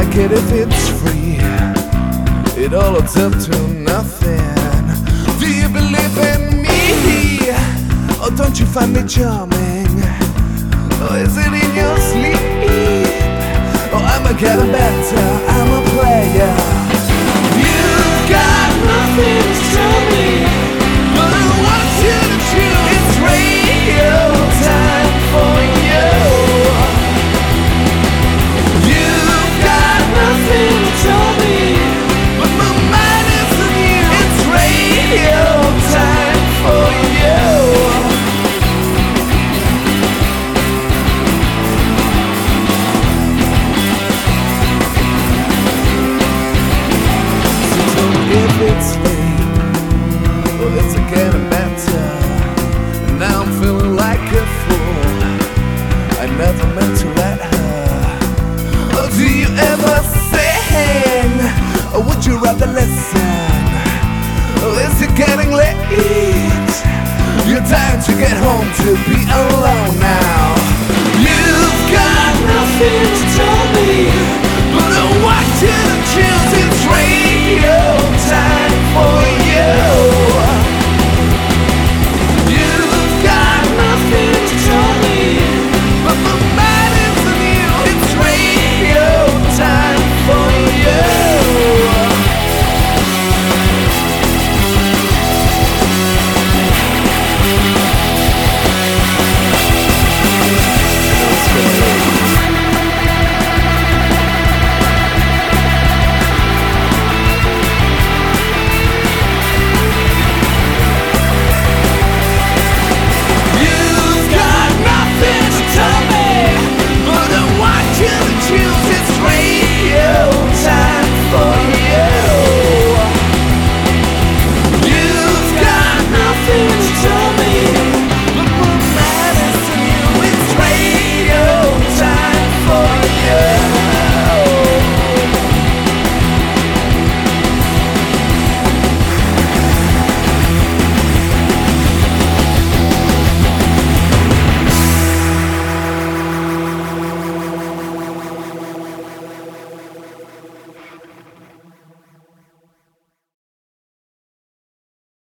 Like it if it's free. It all adds up to nothing. Do you believe in me? Or don't you find me charming? Or is it in your sleep? Or am I getting better? Rather listen? Is it getting late? You're dying to get home to be alone now.